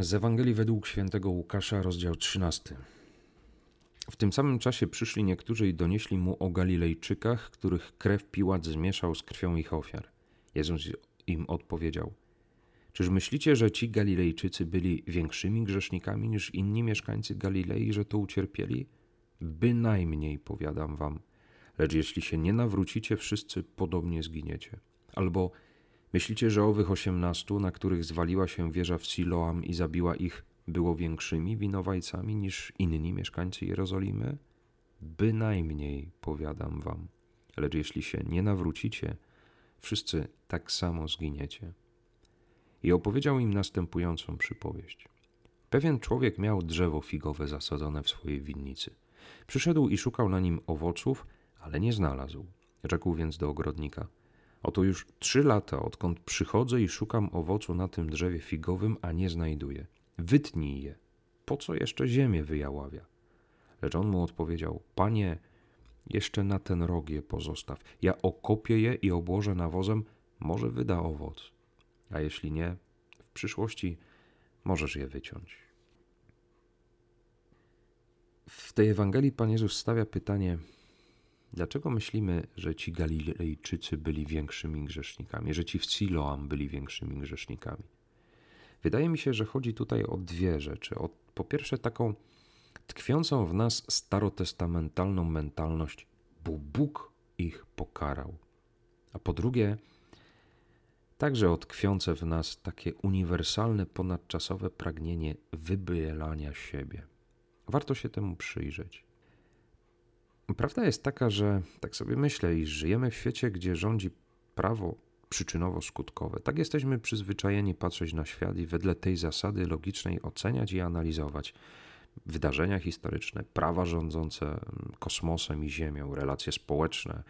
Z Ewangelii według świętego Łukasza, rozdział 13. W tym samym czasie przyszli niektórzy i donieśli mu o Galilejczykach, których krew Piłat zmieszał z krwią ich ofiar. Jezus im odpowiedział: Czyż myślicie, że ci Galilejczycy byli większymi grzesznikami niż inni mieszkańcy Galilei, że to ucierpieli? Bynajmniej, powiadam wam. Lecz jeśli się nie nawrócicie, wszyscy podobnie zginiecie. Albo Myślicie, że owych osiemnastu, na których zwaliła się wieża w Siloam i zabiła ich, było większymi winowajcami niż inni mieszkańcy Jerozolimy? Bynajmniej, powiadam wam. Lecz jeśli się nie nawrócicie, wszyscy tak samo zginiecie. I opowiedział im następującą przypowieść. Pewien człowiek miał drzewo figowe zasadzone w swojej winnicy. Przyszedł i szukał na nim owoców, ale nie znalazł. Rzekł więc do ogrodnika – Oto już trzy lata, odkąd przychodzę i szukam owocu na tym drzewie figowym, a nie znajduję. Wytnij je. Po co jeszcze ziemię wyjaławia? Lecz on mu odpowiedział: Panie, jeszcze na ten rok je pozostaw. Ja okopię je i obłożę nawozem, może wyda owoc. A jeśli nie, w przyszłości możesz je wyciąć. W tej Ewangelii Pan Jezus stawia pytanie: Dlaczego myślimy, że ci Galilejczycy byli większymi grzesznikami, że ci w Siloam byli większymi grzesznikami? Wydaje mi się, że chodzi tutaj o dwie rzeczy. O, po pierwsze, taką tkwiącą w nas starotestamentalną mentalność, bo Bóg ich pokarał. A po drugie, także tkwiące w nas takie uniwersalne, ponadczasowe pragnienie wybielania siebie. Warto się temu przyjrzeć. Prawda jest taka, że tak sobie myślę, iż żyjemy w świecie, gdzie rządzi prawo przyczynowo-skutkowe. Tak jesteśmy przyzwyczajeni patrzeć na świat i wedle tej zasady logicznej oceniać i analizować wydarzenia historyczne, prawa rządzące kosmosem i Ziemią, relacje społeczne,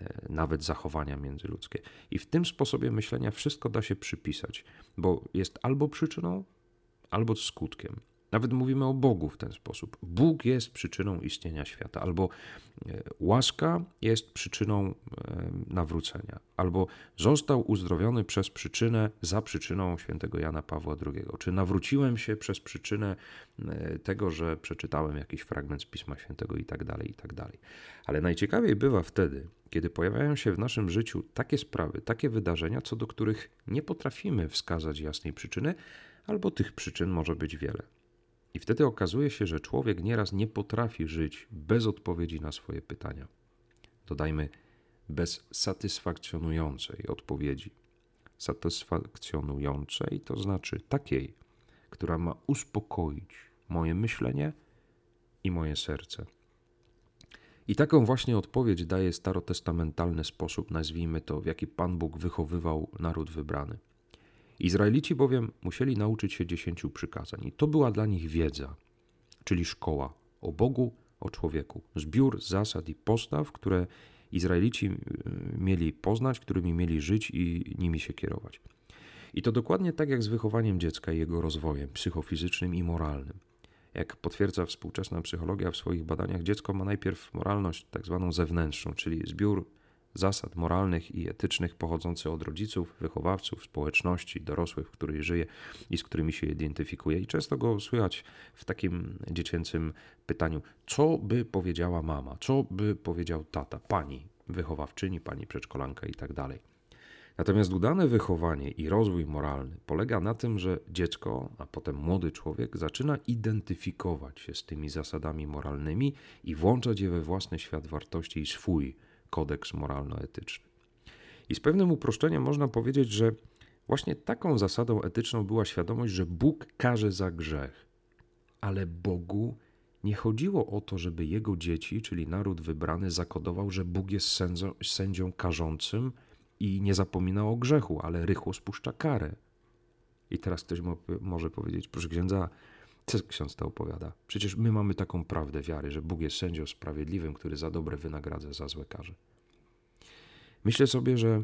e, nawet zachowania międzyludzkie. I w tym sposobie myślenia wszystko da się przypisać, bo jest albo przyczyną, albo skutkiem. Nawet mówimy o Bogu w ten sposób. Bóg jest przyczyną istnienia świata, albo e, łaska jest przyczyną e, nawrócenia, albo został uzdrowiony przez przyczynę, za przyczyną świętego Jana Pawła II. Czy nawróciłem się przez przyczynę e, tego, że przeczytałem jakiś fragment z Pisma Świętego i tak dalej, i tak dalej. Ale najciekawiej bywa wtedy, kiedy pojawiają się w naszym życiu takie sprawy, takie wydarzenia, co do których nie potrafimy wskazać jasnej przyczyny, albo tych przyczyn może być wiele. I wtedy okazuje się, że człowiek nieraz nie potrafi żyć bez odpowiedzi na swoje pytania. Dodajmy, bez satysfakcjonującej odpowiedzi. Satysfakcjonującej to znaczy takiej, która ma uspokoić moje myślenie i moje serce. I taką właśnie odpowiedź daje starotestamentalny sposób, nazwijmy to, w jaki Pan Bóg wychowywał naród wybrany. Izraelici bowiem musieli nauczyć się dziesięciu przykazań i to była dla nich wiedza, czyli szkoła o Bogu, o człowieku, zbiór zasad i postaw, które Izraelici y, mieli poznać, którymi mieli żyć i nimi się kierować. I to dokładnie tak jak z wychowaniem dziecka i jego rozwojem psychofizycznym i moralnym. Jak potwierdza współczesna psychologia w swoich badaniach, dziecko ma najpierw moralność tak zwaną zewnętrzną, czyli zbiór zasad moralnych i etycznych pochodzący od rodziców, wychowawców, społeczności, dorosłych, w której żyje i z którymi się identyfikuje. I często go słychać w takim dziecięcym pytaniu: co by powiedziała mama, co by powiedział tata, pani wychowawczyni, pani przedszkolanka i tak dalej. Natomiast udane wychowanie i rozwój moralny polega na tym, że dziecko, a potem młody człowiek zaczyna identyfikować się z tymi zasadami moralnymi i włączać je we własny świat wartości i swój kodeks moralno-etyczny. I z pewnym uproszczeniem można powiedzieć, że właśnie taką zasadą etyczną była świadomość, że Bóg karze za grzech. Ale Bogu nie chodziło o to, żeby jego dzieci, czyli naród wybrany, zakodował, że Bóg jest sędzią, karzącym i nie zapomina o grzechu, ale rychło spuszcza karę. I teraz ktoś może powiedzieć, proszę księdza, co ksiądz to opowiada? Przecież my mamy taką prawdę wiary, że Bóg jest sędzią sprawiedliwym, który za dobre wynagradza, za złe karze. Myślę sobie, że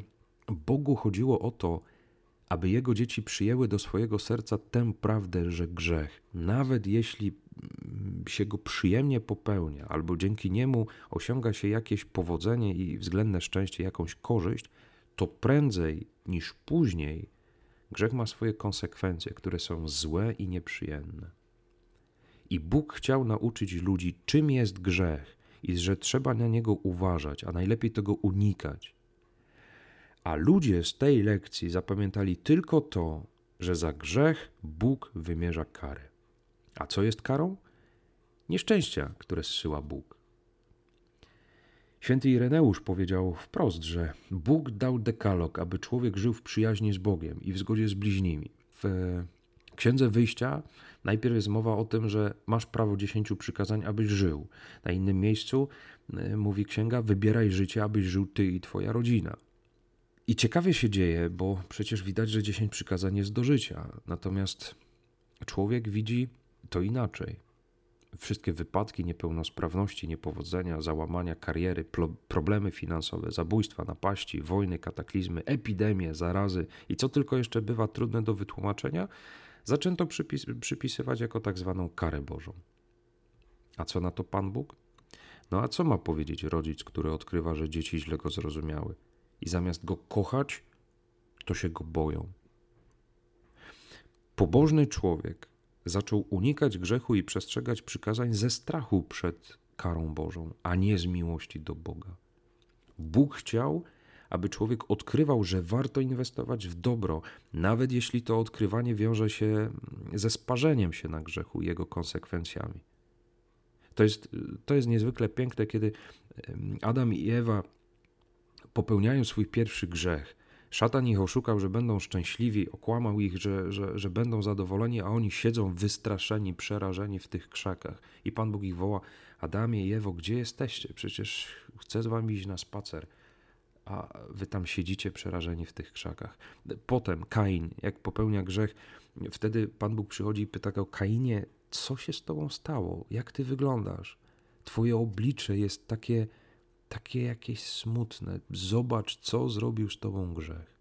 Bogu chodziło o to, aby jego dzieci przyjęły do swojego serca tę prawdę, że grzech, nawet jeśli mm, się go przyjemnie popełnia, albo dzięki niemu osiąga się jakieś powodzenie i względne szczęście, jakąś korzyść, to prędzej niż później Grzech ma swoje konsekwencje, które są złe i nieprzyjemne. I Bóg chciał nauczyć ludzi, czym jest grzech i że trzeba na niego uważać, a najlepiej tego unikać. A ludzie z tej lekcji zapamiętali tylko to, że za grzech Bóg wymierza karę. A co jest karą? Nieszczęścia, które zsyła Bóg. Święty Ireneusz powiedział wprost, że Bóg dał dekalog, aby człowiek żył w przyjaźni z Bogiem i w zgodzie z bliźnimi. W Księdze Wyjścia najpierw jest mowa o tym, że masz prawo dziesięciu przykazań, abyś żył. Na innym miejscu e, mówi księga: wybieraj życie, abyś żył ty i twoja rodzina. I ciekawie się dzieje, bo przecież widać, że dziesięć przykazań jest do życia. Natomiast człowiek widzi to inaczej. Wszystkie wypadki, niepełnosprawności, niepowodzenia, załamania kariery, problemy finansowe, zabójstwa, napaści, wojny, kataklizmy, epidemie, zarazy i co tylko jeszcze bywa trudne do wytłumaczenia, zaczęto przypis przypisywać jako tak zwaną karę Bożą. A co na to Pan Bóg? No a co ma powiedzieć rodzic, który odkrywa, że dzieci źle go zrozumiały i zamiast go kochać, to się go boją? Pobożny człowiek zaczął unikać grzechu i przestrzegać przykazań ze strachu przed karą Bożą, a nie z miłości do Boga. Bóg chciał, aby człowiek odkrywał, że warto inwestować w dobro, nawet jeśli to odkrywanie wiąże się ze sparzeniem się na grzechu i jego konsekwencjami. To jest, to jest niezwykle piękne, kiedy Adam i Ewa popełniają swój pierwszy grzech. Szatan ich oszukał, że będą szczęśliwi, okłamał ich, że, że, że będą zadowoleni, a oni siedzą wystraszeni, przerażeni w tych krzakach. I Pan Bóg ich woła: Adamie i Ewo, gdzie jesteście? Przecież chcę z wami iść na spacer a wy tam siedzicie przerażeni w tych krzakach. Potem Kain, jak popełnia grzech, wtedy Pan Bóg przychodzi i pyta go, Kainie, co się z tobą stało? Jak ty wyglądasz? Twoje oblicze jest takie, takie jakieś smutne. Zobacz, co zrobił z tobą grzech.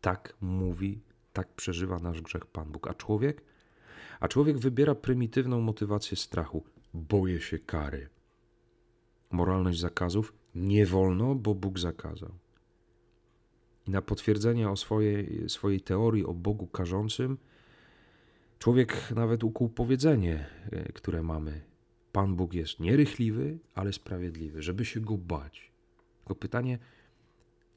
Tak mówi, tak przeżywa nasz grzech Pan Bóg. A człowiek? A człowiek wybiera prymitywną motywację strachu. Boję się kary. Moralność zakazów nie wolno, bo Bóg zakazał. I na potwierdzenie o swojej, swojej teorii o Bogu karzącym, człowiek nawet ukuł powiedzenie, e, które mamy. Pan Bóg jest nierychliwy, ale sprawiedliwy, żeby się go bać. Tylko pytanie,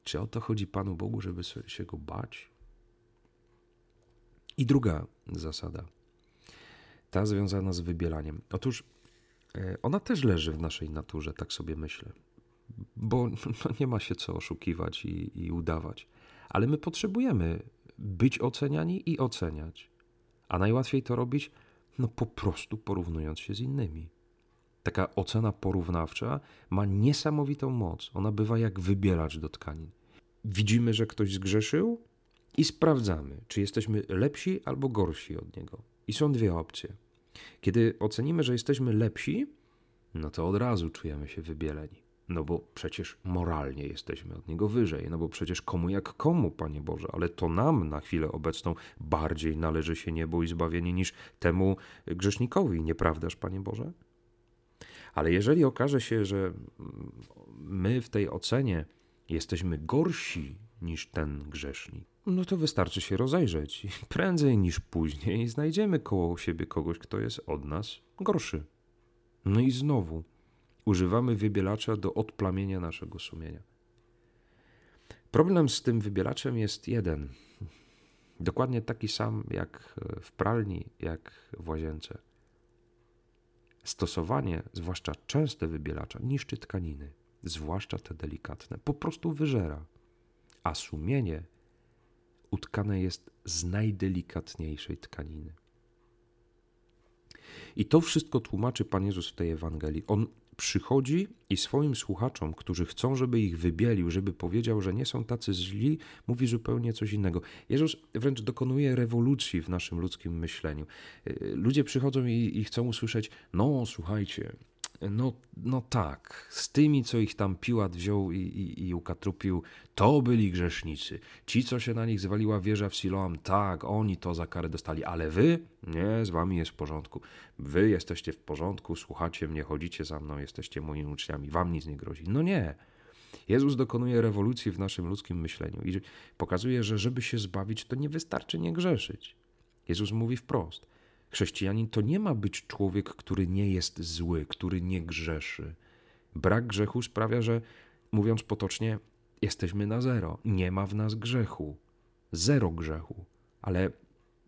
czy o to chodzi Panu Bogu, żeby się go bać? I druga zasada, ta związana z wybielaniem. Otóż e, ona też leży w naszej naturze, tak sobie myślę bo no, nie ma się co oszukiwać i, i udawać. Ale my potrzebujemy być oceniani i oceniać. A najłatwiej to robić, no po prostu porównując się z innymi. Taka ocena porównawcza ma niesamowitą moc. Ona bywa jak wybielacz do tkanin. Widzimy, że ktoś zgrzeszył i sprawdzamy, czy jesteśmy lepsi albo gorsi od niego. I są dwie opcje. Kiedy ocenimy, że jesteśmy lepsi, no to od razu czujemy się wybieleni. No bo przecież moralnie jesteśmy od niego wyżej, no bo przecież komu jak komu, Panie Boże, ale to nam na chwilę obecną bardziej należy się niebo i zbawienie niż temu grzesznikowi, nieprawdaż, Panie Boże? Ale jeżeli okaże się, że my w tej ocenie jesteśmy gorsi niż ten grzesznik, no to wystarczy się rozejrzeć. Prędzej niż później znajdziemy koło siebie kogoś, kto jest od nas gorszy. No i znowu, używamy wybielacza do odplamienia naszego sumienia. Problem z tym wybielaczem jest jeden. Dokładnie taki sam jak w pralni, jak w łazience. Stosowanie, zwłaszcza częste wybielacza, niszczy tkaniny, zwłaszcza te delikatne, po prostu wyżera. A sumienie utkane jest z najdelikatniejszej tkaniny. I to wszystko tłumaczy Pan Jezus w tej Ewangelii. On przychodzi i swoim słuchaczom, którzy chcą, żeby ich wybielił, żeby powiedział, że nie są tacy źli, mówi zupełnie coś innego. Jezus wręcz dokonuje rewolucji w naszym ludzkim myśleniu. Y, ludzie przychodzą i, i chcą usłyszeć: No, słuchajcie, no, no tak, z tymi, co ich tam Piłat wziął i, i, i ukatrupił, to byli grzesznicy. Ci, co się na nich zwaliła wieża w Siloam, tak, oni to za karę dostali, ale wy, nie, z wami jest w porządku. Wy jesteście w porządku, słuchacie mnie, chodzicie za mną, jesteście moimi uczniami, wam nic nie grozi. No nie. Jezus dokonuje rewolucji w naszym ludzkim myśleniu i pokazuje, że żeby się zbawić, to nie wystarczy nie grzeszyć. Jezus mówi wprost: Chrześcijanin to nie ma być człowiek, który nie jest zły, który nie grzeszy. Brak grzechu sprawia, że, mówiąc potocznie, jesteśmy na zero. Nie ma w nas grzechu. Zero grzechu. Ale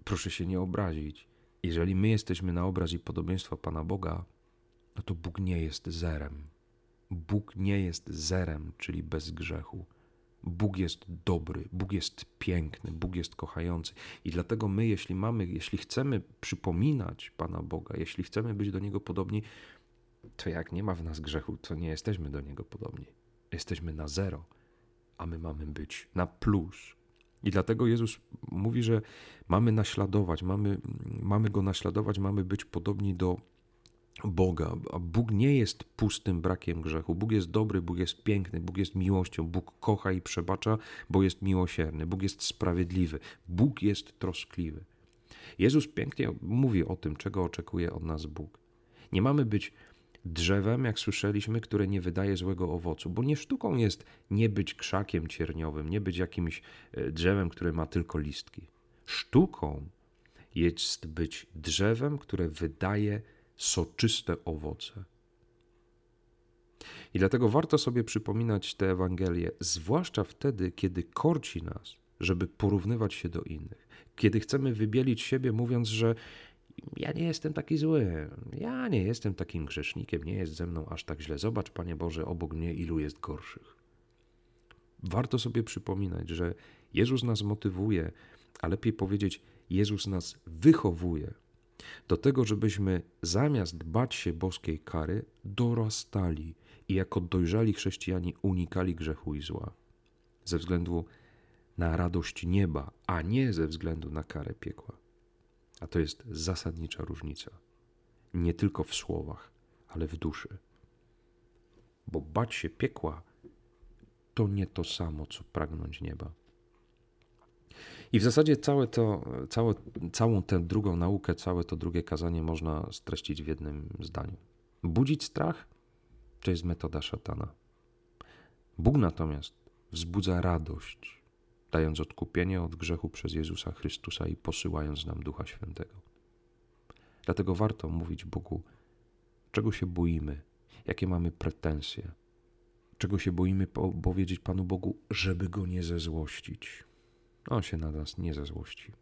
proszę się nie obrazić. Jeżeli my jesteśmy na obraz i podobieństwo Pana Boga, no to Bóg nie jest zerem. Bóg nie jest zerem, czyli bez grzechu. Bóg jest dobry, Bóg jest piękny, Bóg jest kochający. I dlatego my, jeśli mamy, jeśli chcemy przypominać Pana Boga, jeśli chcemy być do Niego podobni, to jak nie ma w nas grzechu, to nie jesteśmy do Niego podobni. Jesteśmy na zero, a my mamy być na plus. I dlatego Jezus mówi, że mamy naśladować, mamy, mamy Go naśladować, mamy być podobni do Boga. A Bóg nie jest pustym brakiem grzechu. Bóg jest dobry, Bóg jest piękny, Bóg jest miłością, Bóg kocha i przebacza, bo jest miłosierny, Bóg jest sprawiedliwy, Bóg jest troskliwy. Jezus pięknie mówi o tym, czego oczekuje od nas Bóg. Nie mamy być drzewem, jak słyszeliśmy, które nie wydaje złego owocu, bo nie sztuką jest nie być krzakiem cierniowym, nie być jakimś e, drzewem, które ma tylko listki. Sztuką jest być drzewem, które wydaje soczyste owoce. I dlatego warto sobie przypominać te Ewangelie, zwłaszcza wtedy, kiedy korci nas, żeby porównywać się do innych. Kiedy chcemy wybielić siebie, mówiąc, że ja nie jestem taki zły, ja nie jestem takim grzesznikiem, nie jest ze mną aż tak źle. Zobacz, Panie Boże, obok mnie ilu jest gorszych. Warto sobie przypominać, że Jezus nas motywuje, a lepiej powiedzieć, Jezus nas wychowuje do tego, żebyśmy zamiast bać się boskiej kary, dorastali i jako dojrzali chrześcijanie unikali grzechu i zła. Ze względu na radość nieba, a nie ze względu na karę piekła. A to jest zasadnicza różnica. Nie tylko w słowach, ale w duszy. Bo bać się piekła to nie to samo, co pragnąć nieba. I w zasadzie całe to, całe, całą tę drugą naukę, całe to drugie kazanie można streścić w jednym zdaniu. Budzić strach to jest metoda szatana. Bóg natomiast wzbudza radość, dając odkupienie od grzechu przez Jezusa Chrystusa i posyłając nam Ducha Świętego. Dlatego warto mówić Bogu, czego się boimy, jakie mamy pretensje, czego się boimy powiedzieć Panu Bogu, żeby go nie zezłościć. On się na nas nie zezłości.